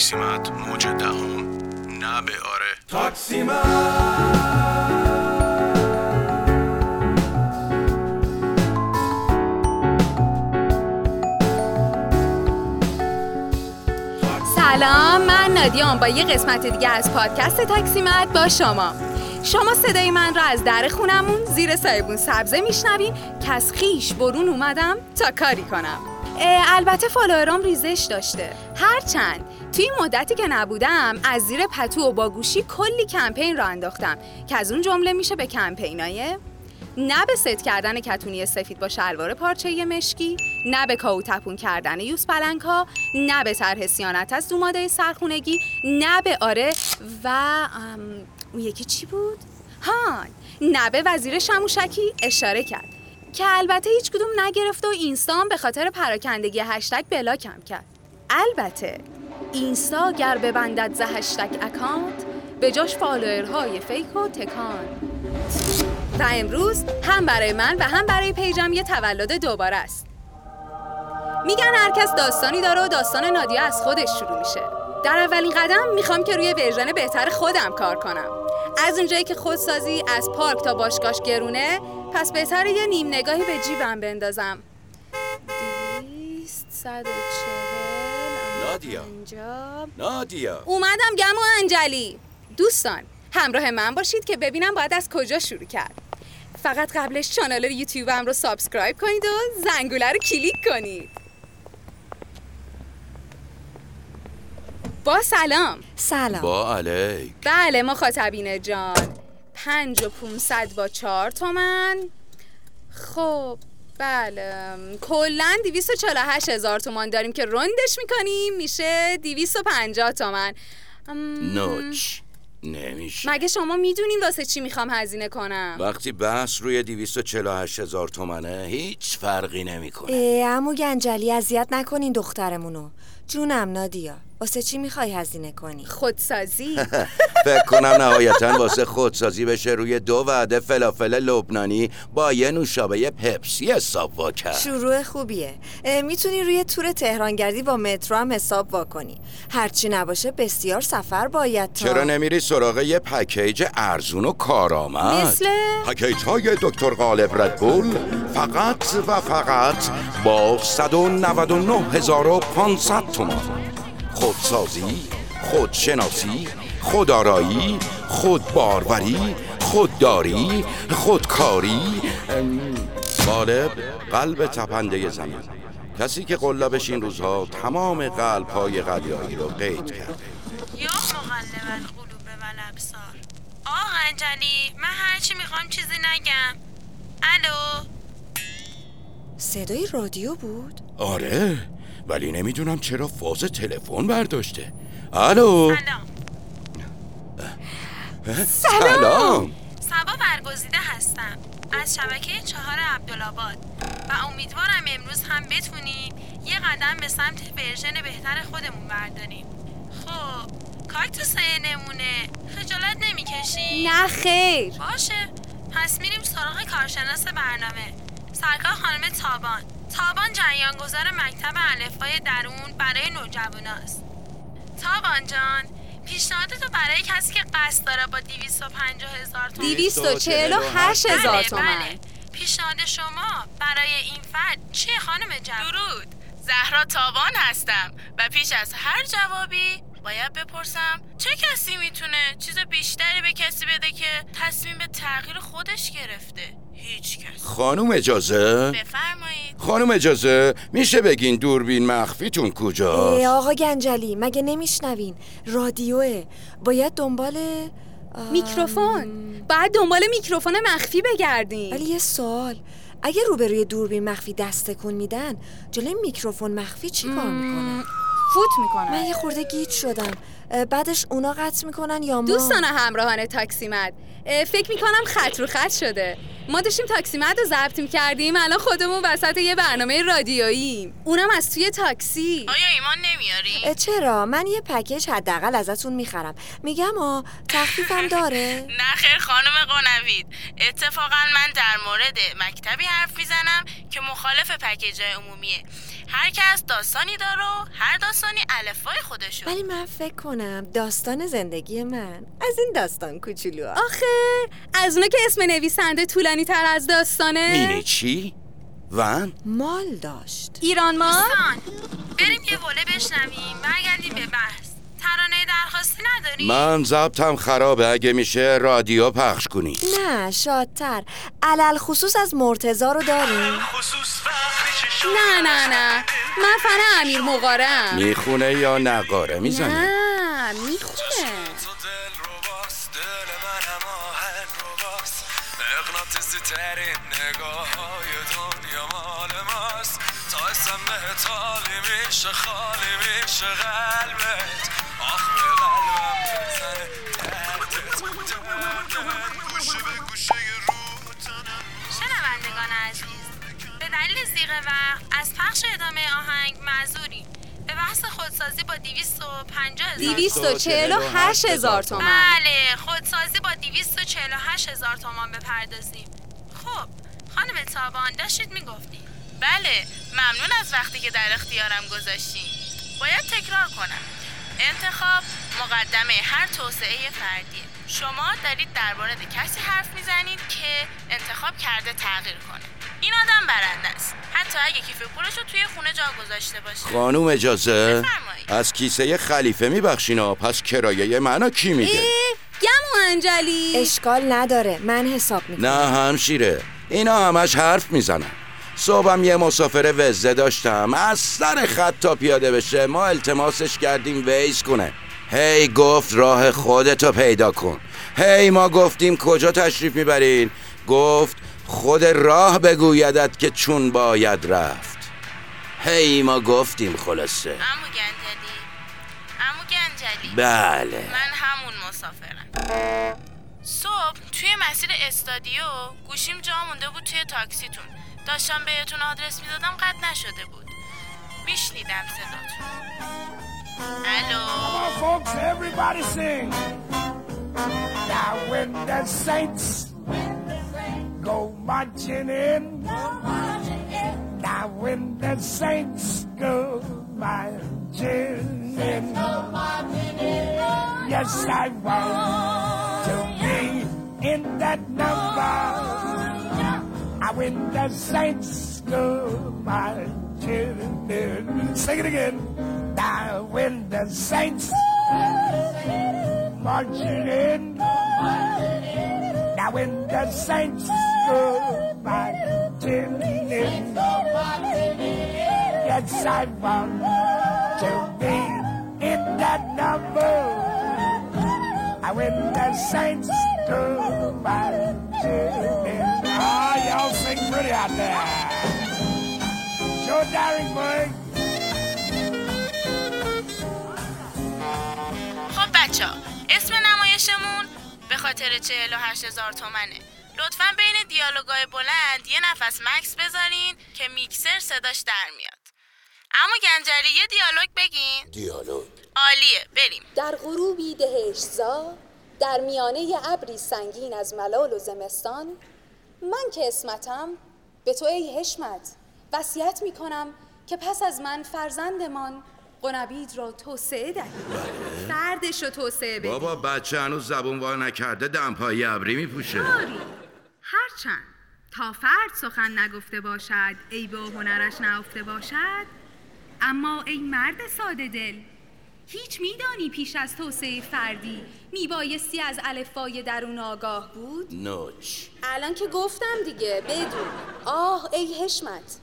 تاکسیمت موج دهم. نه به آره. سلام من نادیام با یه قسمت دیگه از پادکست تاکسیمت با شما. شما صدای من را از در خونمون زیر سایبون سبزه میشنوین که از خیش برون اومدم تا کاری کنم. البته فالوورام ریزش داشته هرچند توی این مدتی که نبودم از زیر پتو و با گوشی کلی کمپین را انداختم که از اون جمله میشه به کمپینای نه به ست کردن کتونی سفید با شلوار پارچه مشکی نه به کاو تپون کردن یوز پلنگا نه به طرح سیانت از دوماده سرخونگی نه به آره و اون یکی چی بود؟ ها نه به وزیر شموشکی اشاره کرد که البته هیچ کدوم نگرفت و اینستا به خاطر پراکندگی هشتگ بلاکم کرد. البته اینستا گر ببندد ز هشتگ account به جاش follower های fake و تکان. و امروز هم برای من و هم برای page م یه تولد دوباره است. میگن هر کس داستانی داره و داستان نادیا از خودش شروع میشه. در اولین قدم می‌خوام که روی version بهتر خودم کار کنم. از اونجایی که خودسازی از پارک تا باشگاش گرونه پس بهتره یه نیم نگاهی به جیبم بندازم. دیویست صد و چهل. نادیا. نادیا. اومدم گم و انجلی. دوستان همراه من باشید که ببینم باید از کجا شروع کرد. فقط قبلش channel یوتیوبم رو subscribe کنید و زنگوله رو کلیک کنید. با سلام. سلام. با علیک. بله مخاطبین جان. پنج و پونصد با چهار تومن. خب بله. کلا دیویست و چهل هشت هزار تومان داریم که رندش می‌کنیم. میشه دیویست و پنجاه تومن. ام، نوچ. نمیشه. مگه شما می‌دونین واسه چی می‌خوام هزینه کنم؟ وقتی بحث روی 248 هزار تومنه هیچ فرقی نمی‌کنه. اه، عمو گنجلی اذیت نکنین دخترمونو. جونم نادیا. واسه چی می‌خوای هزینه کنی؟ خودسازی؟ فکر کنم نهایتا واسه خودسازی بشه روی دو وعده فلافل لبنانی با یه نوشابه پپسی حساب وا کرد شروع خوبیه. می‌تونی روی تور تهرانگردی با مترو هم حساب واکنی. هرچی نباشه بسیار سفر باید تا چرا نمیری سراغ یه پکیج ارزون و کارآمد؟ مثل پکیج های دکتر غالب ردبول فقط و فقط با 199500 تومان خودسازی خودشناسی خودآرایی خودباروری خودداری خودکاری ام، غالب قلب تپنده زمین. کسی که قلبش این روزها تمام قلب های قلیایی رو قید کرده. یا مقلب القلوب و الابصار آقا انجلی من هرچی می‌خوام چیزی نگم. الو؟ صدای رادیو بود؟ آره. ولی نمی‌دونم چرا فاز تلفن برداشته. الو. سلام. سلام. سبا برگزیده هستم. از شبکه چهار عبدالآباد. و امیدوارم امروز هم بتونیم یه قدم به سمت ورژن بهتر خودمون برداریم. خب کاکتوس نمونه خجالت نمی‌کشی؟ نه خیر. باشه. پس میریم سراغ کارشناس برنامه. سرکار خانم تابان. تابان جریانگذار مکتب الفبای درون برای نوجواناست تابان جان پیشنهادتو برای کسی که قصد داره با 250 هزار تومن دیویست و چهل و هشت هزار بله. تومن. بله پیشنهاد شما برای این فرد چیه خانم جوان؟ درود. زهرا تابان هستم و پیش از هر جوابی باید بپرسم چه کسی می‌تونه چیز بیشتری به کسی بده که تصمیم به تغییر خودش گرفته؟ هیچ کس خانم اجازه؟ بفرمایید. خانم اجازه میشه بگین دوربین مخفیتون کجاست؟ آقا گنجلی مگه نمیشنوین؟ رادیوه. باید دنبال آه، میکروفون. بعد دنبال میکروفون مخفی بگردین. ولی یه سوال. اگه روبروی دوربین مخفی دست تکون میدن جلوی میکروفون مخفی چی کار می‌کنن؟ فوت می‌کنم من یه خورده گیج شدم. بعدش اونا قطع می‌کنن یا ما؟ دوستان همراهان تاکسیمد اه، فکر می‌کنم خط رو خط شده. ما داشتیم تاکسیمد رو ضبط می‌کردیم الان خودمون وسط یه برنامه رادیویی اونم از توی تاکسی. آیا ایمان نمیاری؟ چرا؟ من یه package حداقل ازتون می‌خرم. میگم آ تخفیفم داره. نه خیر خانم قنوید. اتفاقا من در مورد مکتبی حرف می‌زنم که مخالف پکیج عمومیه. هر کس داستانی داره و هر داستانی الفبای خودشو ولی من فکر کنم داستان زندگی من از این داستان کوچولو آخه از اونو که اسم نویسنده طولانی تر از داستانه. مینی چی؟ ون؟ مال داشت. ایران ما دوستان بریم یه وله بشنویم. برگردیم به بحث. ترانه درخواستی نداری؟ من ضبطم خرابه. اگه میشه رادیو پخش کنی. نه شادتر. علل خصوص از مرتزا رو داریم. نه نه نه. من فن امیر مقارم. می‌خونه یا نقاره می‌زنه نه می‌خونه. ترین نگاه های دنیا مال ماست تا اسم بهت حالی میشه خالی میشه قلبت. آخ به قلبم بزنه دردت. دردت دلیل زیغ وقت از پخش ادامه آهنگ معذوریم. به بحث خودسازی با 250 هزار 248 هزار تومن بله خودسازی با 248 هزار تومان بپردازیم. خب خانم تابان داشتید می‌گفتید بله ممنون از وقتی که در اختیارم گذاشتین باید تکرار کنم. انتخاب مقدمه هر توسعه فردیه. شما دارید در مورد کسی حرف می‌زنید که انتخاب کرده تغییر کنه. این آدم برنده است. حتی اگه کیف پولش رو توی خونه جا گذاشته باشه. خانوم اجازه؟ بفرمایید. از کیسه خلیفه میبخشینا پس کرایه منو کی میده؟ گمو انجلی. اشکال نداره. من حساب می‌کنم. نه همشیره. اینا همش حرف می‌زنن. صبحم یه مسافر وزه داشتم. از سر خط تا پیاده بشه ما التماسش کردیم ویز کنه. هی گفت راه خودتو پیدا کن. هی ما گفتیم کجا تشریف می‌برین؟ گفت خود راه بگویدت که چون باید رفت. هی ما گفتیم خلاصه. امو گنجلی. امو گنجلی. بله. من همون مسافرم. صبح توی مسیر استادیو گوشیم جا مونده بود توی تاکسیتون. داشتم بهتون آدرس می‌دادم قطع نشده بود. میشنیدم صداتون. الو. Folks, everybody sing. Now when the saints go marching in, Go marching in. now when the saints go marching in, Go marching in. yes, I want to be in that number. Now when the saints go marching in, sing it again. Now when the saints marching in. Now when the saints go marching in. Yes, I want to be in that number. Now when the saints go marching in. Ah, y'all sing pretty out there. Joe Darringburg. خب بچه اسم نمایشمون به خاطر 48 هزار تومنه. لطفا بین دیالوگای بلند یه نفس مکس بذارین که میکسر صداش در میاد. اما گنجلی یه دیالوگ بگین. دیالوگ. عالیه بریم. در غروبی دهشتزا در میانه ابری سنگین از ملال و زمستان من که اسمتم به تو ای حشمت وصیت می کنم که پس از من فرزندمان قنبید را توسعه دهی. فردش رو توسعه بدی. بابا بچه هنوز زبون وا نکرده دمپایی ابری میپوشه. هرچند تا فرد سخن نگفته باشد ای به هنرش نهفته باشد اما ای مرد ساده دل هیچ میدانی پیش از توسعه فردی میبایستی از الفبای درون آگاه بود؟ نوچ. الان که گفتم دیگه بدون. آه ای حشمت.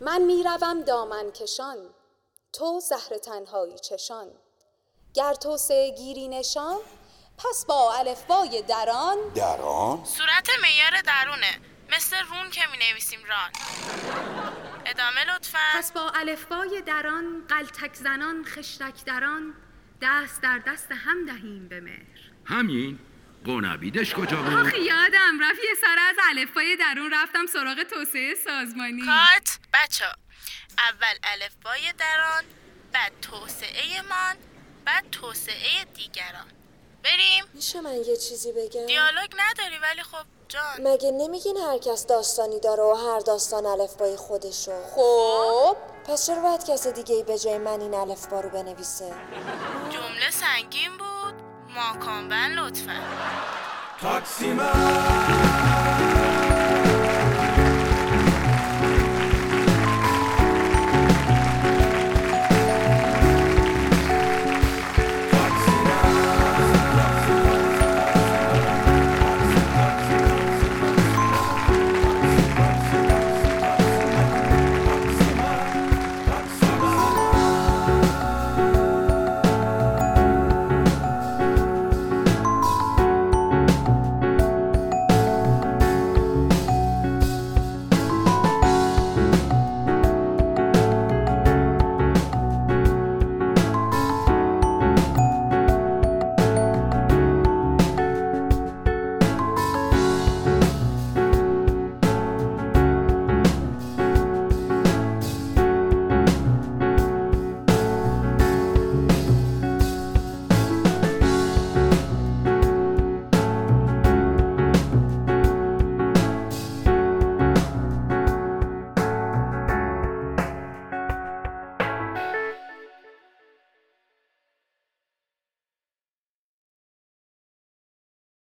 من می‌روم دامن کشان. تو زهر تنهایی چشان. گر توسعه گیری نشان پس با الفبای دران. دران؟ صورت میار درونه. مثل رون که می نویسیم ران. ادامه لطفا. پس با الفبای دران قلتک زنان خشتک دران دست در دست هم دهیم به مهر. همین. قنبیدش کجا بود؟ آخ یادم. رفت یه سر از الفبای درون رفتم سراغ توسعه سازمانی. کات. بچه اول الفبای دران بعد توسعه من بعد توسعه دیگران. بریم؟ میشه من یه چیزی بگم؟ دیالوگ نداری ولی خب جان. مگه نمیگین هر کس داستانی داره و هر داستان الفبای خودشو؟ خب. پس چرا باید کس دیگه ای به جای من این الفبا رو بنویسه؟ جمله سنگین بود. ماکانبن لطفا. تاکسی من.